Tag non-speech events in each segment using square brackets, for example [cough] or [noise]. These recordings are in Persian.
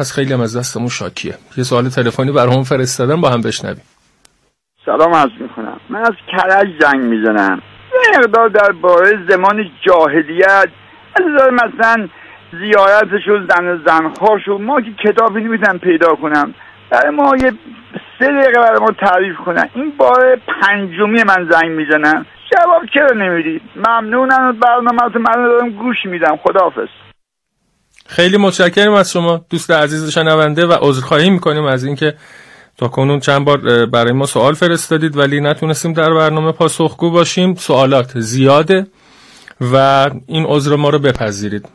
پس خیلی هم از دستمون شاکیه. یه سوال تلفنی برام فرستادن با هم بشنویم. سلام عرض می‌کنم. من از کرج زنگ می‌زنم. مقدار درباره زمان جاهلیت از مثلا زیارتشون زن زنخواشون ما که کتابی نمی‌تونم پیدا کنم. برای ما یه سه دقیقه برای ما تعریف کنن. این بار پنجمی من زنگ می‌زنم. جواب چرا نمی‌دید ممنونم برنامه من دارم گوش میدم. خداحافظ. خیلی متشکرم از شما دوست عزیز شنونده و عذرخواهی می‌کنیم از اینکه تا کنون چند بار برای ما سوال فرستادید ولی نتونستیم در برنامه پاسخگو باشیم. سوالات زیاده و این عذر ما رو بپذیرید.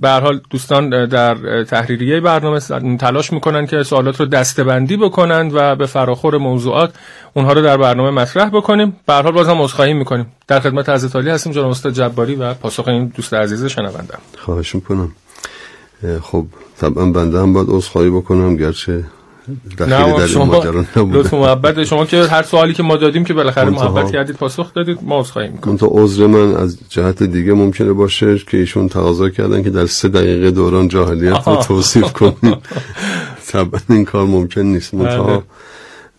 به حال دوستان در تحریریه برنامه تلاش می‌کنن که سوالات رو دستبندی بکنند و به فراخور موضوعات اونها رو در برنامه مطرح بکنیم. به حال بازم عذرخواهی می‌کنیم. در خدمت علی هستیم جناب استاد جباری و پاسخ این دوست عزیز شنونده. خواهش می‌کنم. خب طبعا بنده هم باید عذرخواهی بکنم گرچه نه در شما لطف محبت شما که هر سوالی که ما دادیم که بالاخره محبت کردید پاسخ دادید ما عذرخواهی می‌کنیم. تا عذر من از جهت دیگه ممکنه باشه که ایشون تقاضا کردن که در سه دقیقه دوران جاهلیت رو توصیف کنیم. [laughs] طبعا این کار ممکن نیست. منتها بله.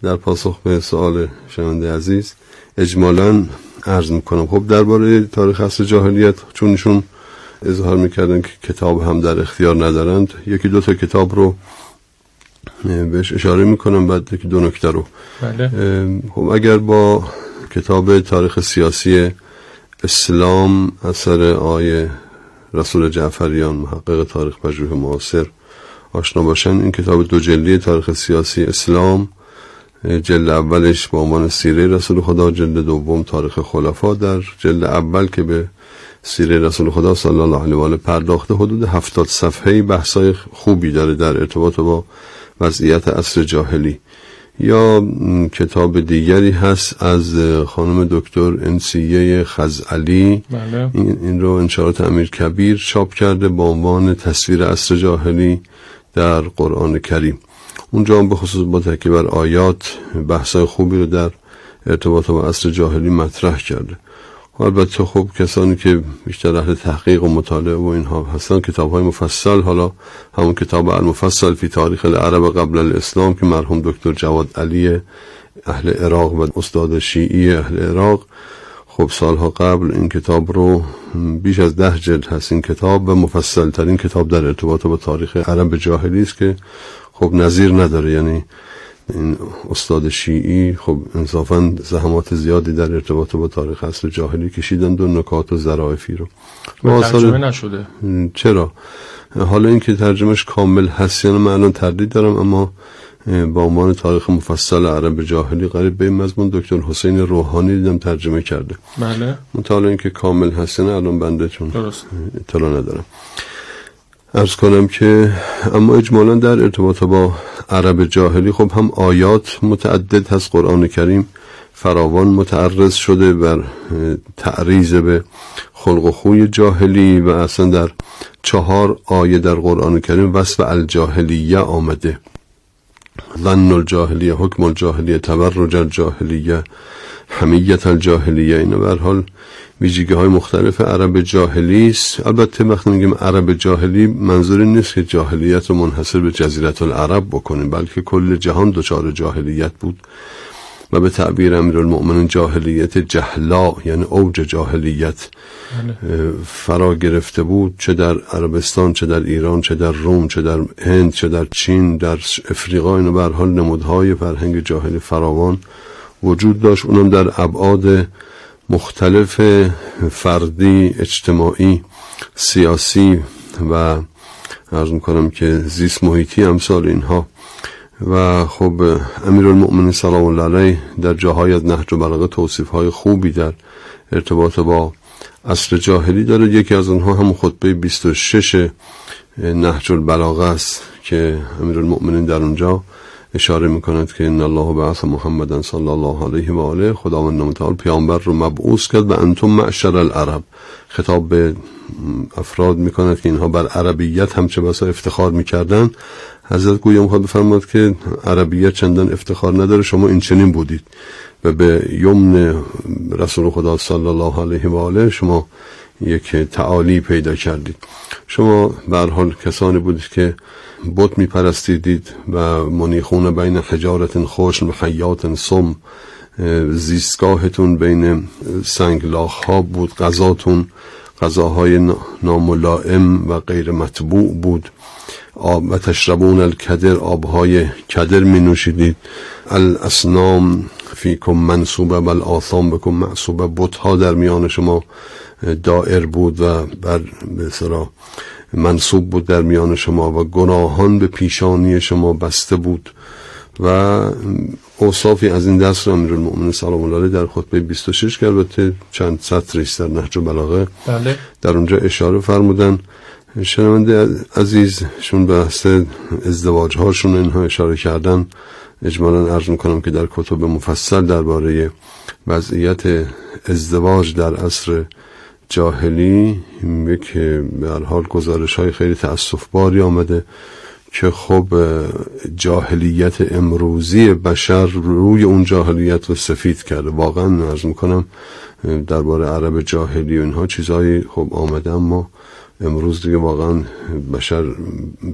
در پاسخ به سوال شنونده عزیز اجمالا عرض می‌کنم. خب درباره تاریخ اصل جاهلیت چون ایشون اظهار می‌کردن که کتاب هم در اختیار ندارند. یکی دو تا کتاب رو بهش اشاره می‌کنم بعد که دو نکته رو. بله. خب اگر با کتاب تاریخ سیاسی اسلام اثر آیه رسول جعفریان محقق تاریخ پژوه معاصر آشنا باشن این کتاب دو جلدی تاریخ سیاسی اسلام جلد اولش با عنوان سیره رسول خدا جلد دوم تاریخ خلفا. در جلد اول که به سیره رسول خدا صلی الله علیه و آله پرداخته حدود هفتاد صفحه بحثای خوبی داره در ارتباط با وضعیت عصر جاهلی. یا کتاب دیگری هست از خانم دکتر انسیه خزعلی. بله. این, این رو انشارات امیر کبیر چاپ کرده با عنوان تصویر عصر جاهلی در قرآن کریم. اونجا هم به خصوص با تکیه بر آیات بحثای خوبی رو در ارتباط با عصر جاهلی مطرح کرده. البته خب کسانی که بیشتر اهل تحقیق و مطالعه و اینها هستن کتاب های مفصل حالا همون کتاب المفصل فی تاریخ العرب قبل الاسلام که مرحوم دکتر جواد علی اهل عراق و استاد شیعی اهل عراق. خب سالها قبل این کتاب رو بیش از ده جلد هست این کتاب و مفصل ترین کتاب در ارتباط با تاریخ عرب جاهلی است که خب نظیر نداره. یعنی این استاد شیعی خب انصافا زحمات زیادی در ارتباط با تاریخ اصل جاهلی کشیدند و نکات و ظرافی رو. ترجمه نشده. چرا؟ حالا اینکه ترجمهش کامل هست یعنی من الان تردید دارم اما با عنوان تاریخ مفصل عرب جاهلی قریب به مضمون دکتر حسین روحانی دیدم ترجمه کرده. بله. مطالعه اینکه کامل هست نه الان بنده چون اطلاع ندارم. ارز کنم که اما اجمالا در ارتباط با عرب جاهلی خب هم آیات متعدد هست قرآن کریم فراوان متعرض شده بر تعریض به خلق و خوی جاهلی و اصلا در چهار آیه در قرآن کریم وصف الجاهلیه آمده. ظن الجاهلیه حکم الجاهلیه تبرج الجاهلیه حمیت الجاهلیه اینا بر حال ویژگی های مختلف عرب جاهلی است. البته وقتی میگیم عرب جاهلی منظوری نیست که جاهلیت رو منحصر به جزیرت العرب بکنیم بلکه کل جهان دچار جاهلیت بود. و به تعبیر المؤمنین جاهلیت جهلا یعنی اوج جاهلیت بله. فرا گرفته بود چه در عربستان چه در ایران چه در روم چه در هند چه در چین در افریقا اینو به حال نمودهای فرهنگ جاهلی فراوان وجود داشت اونم در ابعاد مختلف فردی اجتماعی سیاسی و ارز می‌کنم که زیست محیطی امثال اینها و خب امیر المؤمنین سلام الله علیه در جاهای از نهج و بلاغه توصیف های خوبی در ارتباط با اصر جاهلی داره. یکی از اونها هم خطبه 26 نهج البلاغه است که امیر المؤمنین در اونجا اشاره می‌کند که ان الله بعث محمد صلی الله علیه و آله خداوند متعال پیامبر رو مبعوث کرد و انتم معشر العرب خطاب به افراد می‌کند که اینها بر عربیت هم چه بسا افتخار می‌کردن حضرت گویا می‌خواد بفرماد که عربیت چندان افتخار نداره شما این چنین بودید و به یمن رسول خدا صلی الله علیه و آله شما یک تعالی پیدا کردید. شما به حال کسانی بودید که بت میپرستیدید و منیخون بین حجارت خوش و حیات سم زیستگاهتون بین سنگلاخ ها بود غذاتون غذاهای ناملائم و غیر مطبوع بود. آب و تشربون الکدر آبهای کدر می نوشیدید الاسنام فیکم منصوبه و الآثام بکن معصوبه. بتها در میان شما دائر بود و بر بسرا منصوب بود در میان شما و گناهان به پیشانی شما بسته بود. و اوصافی از این دست را امیر المؤمن سلام الله در خطبه 26 که البته چند سطری در نهج بلاغه. بله. در اونجا اشاره فرمودن شنونده عزیز شون بحث ازدواج هاشون اینها اشاره کردن. اجمالا عرض می‌کنم که در کتب مفصل درباره وضعیت ازدواج در عصر جاهلی یک به حال گزارش های خیلی تأصف باری آمده که خب جاهلیت امروزی بشر روی اون جاهلیت رو سفید کرده. واقعا عرض می‌کنم درباره عرب جاهلی و اینها چیزهایی خب آمده اما امروز دیگه واقعا بشر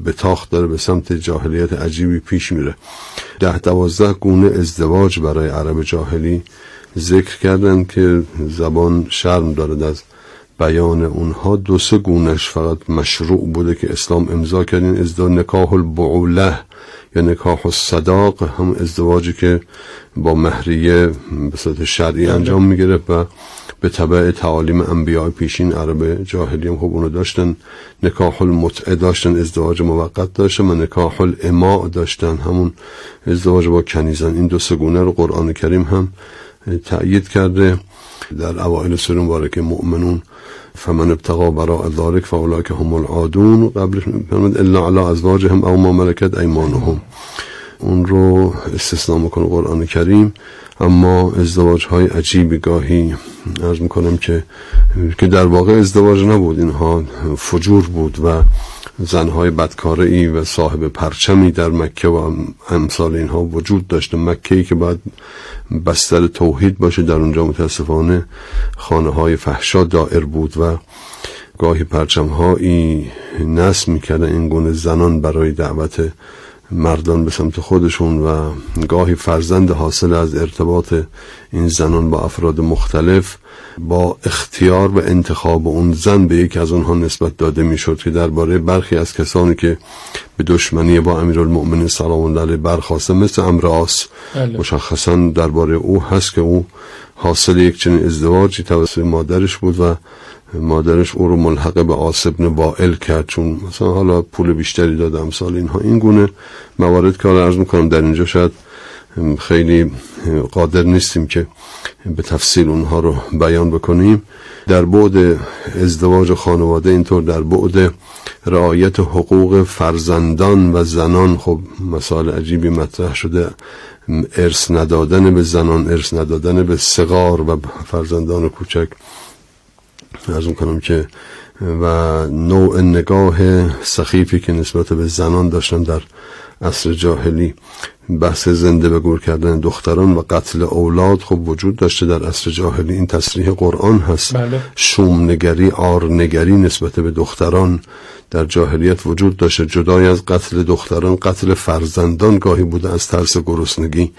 به تاخت داره به سمت جاهلیت عجیبی پیش میره ده دوازده گونه ازدواج برای عرب جاهلی ذکر کردن که زبان شرم دارد از بیان اونها دو سه گونش فقط مشروع بوده که اسلام امضا کردین ازدواج نکاح البعوله یا نکاح الصداق هم ازدواجی که با مهریه به صورت شرعی. انجام می‌گرفت و به طبع تعالیم انبیاء پیشین عرب جاهلی هم خب اونو داشتن. نکاح المتعه داشتن ازدواج موقت داشتن و نکاح الاماع داشتن. همون ازدواج با کنیزن این دو سگونه رو قرآن کریم هم تأیید کرده. در اوائل سوره مبارکه مؤمنون فمن ابتغى براء ذلك فاولئك هم العادون. قبل فرمود الا على ازواجهم او ما ملكت ايمانهم اون رو استثناء می‌کنه قرآن کریم. اما ازدواج های عجیبی گاهی ارز می‌کنم که که در واقع ازدواج نبود. اینها فجور بود و زنهای بدکاره ای و صاحب پرچمی در مکه و امثال اینها وجود داشته مکه ای که باید بستر توحید باشه در اونجا متاسفانه خانه های فحشا دائر بود و گاهی پرچم هایی نصب می‌کردن این گونه زنان برای دعوت مردان به سمت خودشون و گاهی فرزند حاصل از ارتباط این زنان با افراد مختلف با اختیار و انتخاب اون زن به یکی از اونها نسبت داده می‌شد که درباره برخی از کسانی که به دشمنی با امیرالمؤمنین سلام الله علیه برخواسته مثل امر آس بله. مشخصا درباره او هست که او حاصل یک چنین ازدواجی توسط مادرش بود و مادرش او رو ملحق به آسب ابن کرد چون مثلا حالا پول بیشتری داده امثال اینها این گونه موارد که حالا عرض می‌کنم در اینجا شاید خیلی قادر نیستیم که به تفصیل اونها رو بیان بکنیم. در بعد ازدواج خانواده اینطور در بعد رعایت حقوق فرزندان و زنان خب مسائل عجیبی مطرح شده ارث ندادن به زنان ارث ندادن به صغار و فرزندان کوچک. از کنم که و نوع نگاه سخیفی که نسبت به زنان داشتن در عصر جاهلی بحث زنده به گور کردن دختران و قتل اولاد خب وجود داشته در عصر جاهلی این تصریح قرآن هست. بله. شوم نگری آر نگری نسبت به دختران در جاهلیت وجود داشته. جدای از قتل دختران قتل فرزندان گاهی بوده از ترس گرسنگی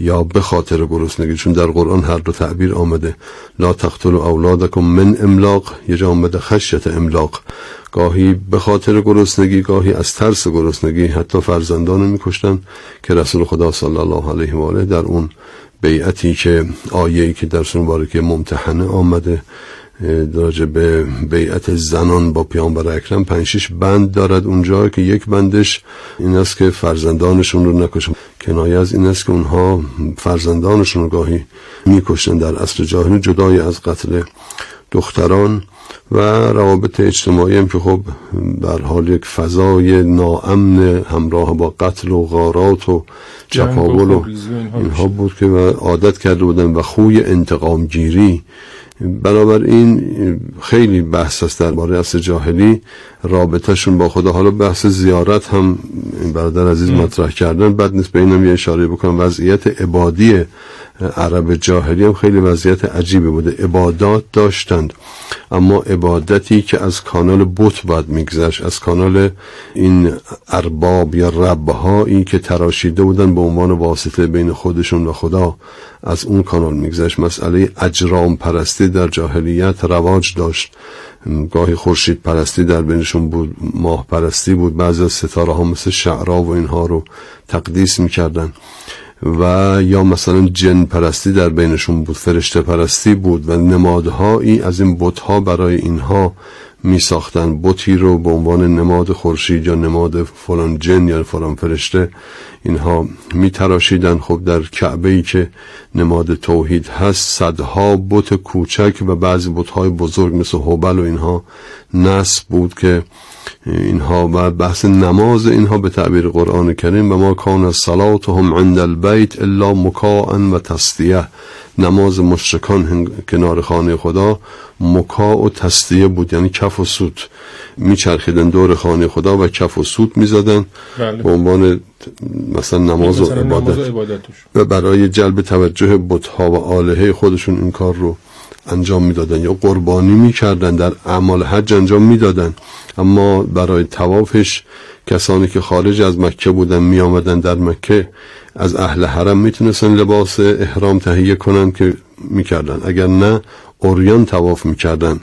یا به خاطر گرسنگی چون در قرآن هر دو تعبیر آمده. لا تقتل اولادکم من املاق یه جا آمده خشیت املاق. گاهی به خاطر گرسنگی گاهی از ترس گرسنگی. حتی فرزندان میکشتن که رسول خدا صلی الله علیه و آله در اون بیعتی که آیه‌ای که در سون مبارکه ممتحنه آمده راجع به بیعت زنان با پیامبر اکرم پنج بند دارد اونجا که یک بندش این است که فرزندانشون رو نکشن. کنایه از این است که اونها فرزندانشون رو گاهی می‌کشن در اصل جاهلی جدای از قتل دختران و روابط اجتماعی هم که خب در حال یک فضای ناامن همراه با قتل و غارات و چپاول و اینها بود که عادت کرده بودن و خوی انتقام گیری این خیلی بحث است درباره اصل جاهلی. رابطهشون با خدا. حالا بحث زیارت هم برادر عزیز مطرح کردن. بعد نیست به اینم یه اشاره بکنم. وضعیت عبادی عرب جاهلی هم خیلی وضعیت عجیبی بوده. عبادات داشتند. اما عبادتی که از کانال بت باید میگذشت از کانال این ارباب یا ربهایی که تراشیده بودن به عنوان واسطه بین خودشون و خدا از اون کانال میگذشت. مسئله اجرام پرستی در جاهلیت رواج داشت. گاهی خورشید پرستی در بینشون بود ماه پرستی بود. بعضی از ستاره ها مثل شعرا و اینها رو تقدیس می‌کردن. و یا مثلا جن پرستی در بینشون بود فرشته پرستی بود و نمادهایی از این بتها برای اینها می ساختن بتی رو به عنوان نماد خورشید یا نماد فلان جن یا فلان فرشته اینها می تراشیدن خب در کعبه ای که نماد توحید هست صدها بت کوچک و بعضی بتهای بزرگ مثل هوبل و اینها نصب بود که اینها و بحث نماز اینها به تعبیر قرآن کریم و ما کان صلاتهم عند البیت الا مکاء و تصدیه. نماز مشرکان کنار خانه خدا مکا و تصدیه بود یعنی کف و سوت. میچرخیدن دور خانه خدا و کف و سوت می‌زدن بله. به عنوان مثلا نماز و عبادت. و برای جلب توجه بتها و آلهه خودشون این کار رو انجام می‌دادن یا قربانی می‌کردن در اعمال حج انجام می‌دادن. اما برای توافش کسانی که خارج از مکه بودن می آمدن در مکه از اهل حرم می‌تونستن لباس احرام تهیه کنن که می‌کردن. اگر نه اوریان تواف می‌کردن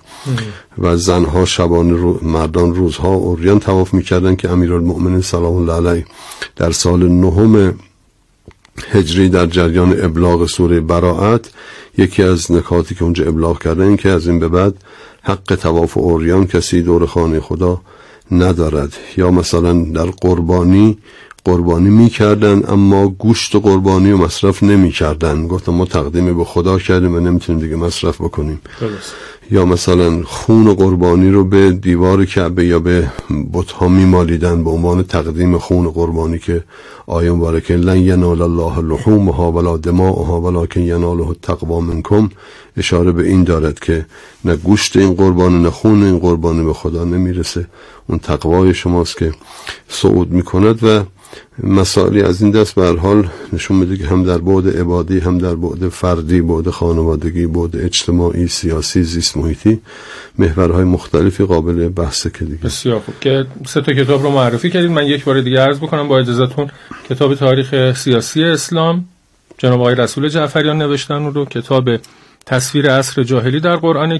و زنها شبان رو مردان روزها اوریان تواف می‌کردن که امیرالمؤمنین سلام الله علیه در سال نهم هجری در جریان ابلاغ سوره براعت یکی از نکاتی که اونجا ابلاغ کرده این که از این به بعد حق تواف اوریان کسی دور خانه خدا ندارد. یا مثلا در قربانی قربانی می‌کردن اما گوشت قربانی و مصرف نمی‌کردن. گفتم ما تقدیم به خدا کردیم و نمی‌تونیم دیگه مصرف بکنیم. یا مثلا خون قربانی رو به دیوار کعبه یا به بتها میمالیدن به عنوان تقدیم خون قربانی که آیه مبارکه لن ینال الله لحومها ولا دماؤها ولکن یناله التقوا منکم. اشاره به این دارد که نه گوشت این قربانی نه خون این قربانی به خدا نمی‌رسه. اون تقوای شماست که صعود می‌کند و مسائلی از این دست به حال نشون میده که هم در بعد عبادی هم در بعد فردی بعد خانوادگی بعد اجتماعی سیاسی زیست محیطی محورهای مختلفی قابل بحثه که دیگه. بسیار خوب. که سه تا کتاب رو معرفی کردید من یک بار دیگه عرض بکنم با اجازهتون کتاب تاریخ سیاسی اسلام. جناب آقای رسول جعفریان نوشتن رو. کتاب تصویر عصر جاهلی در قرآن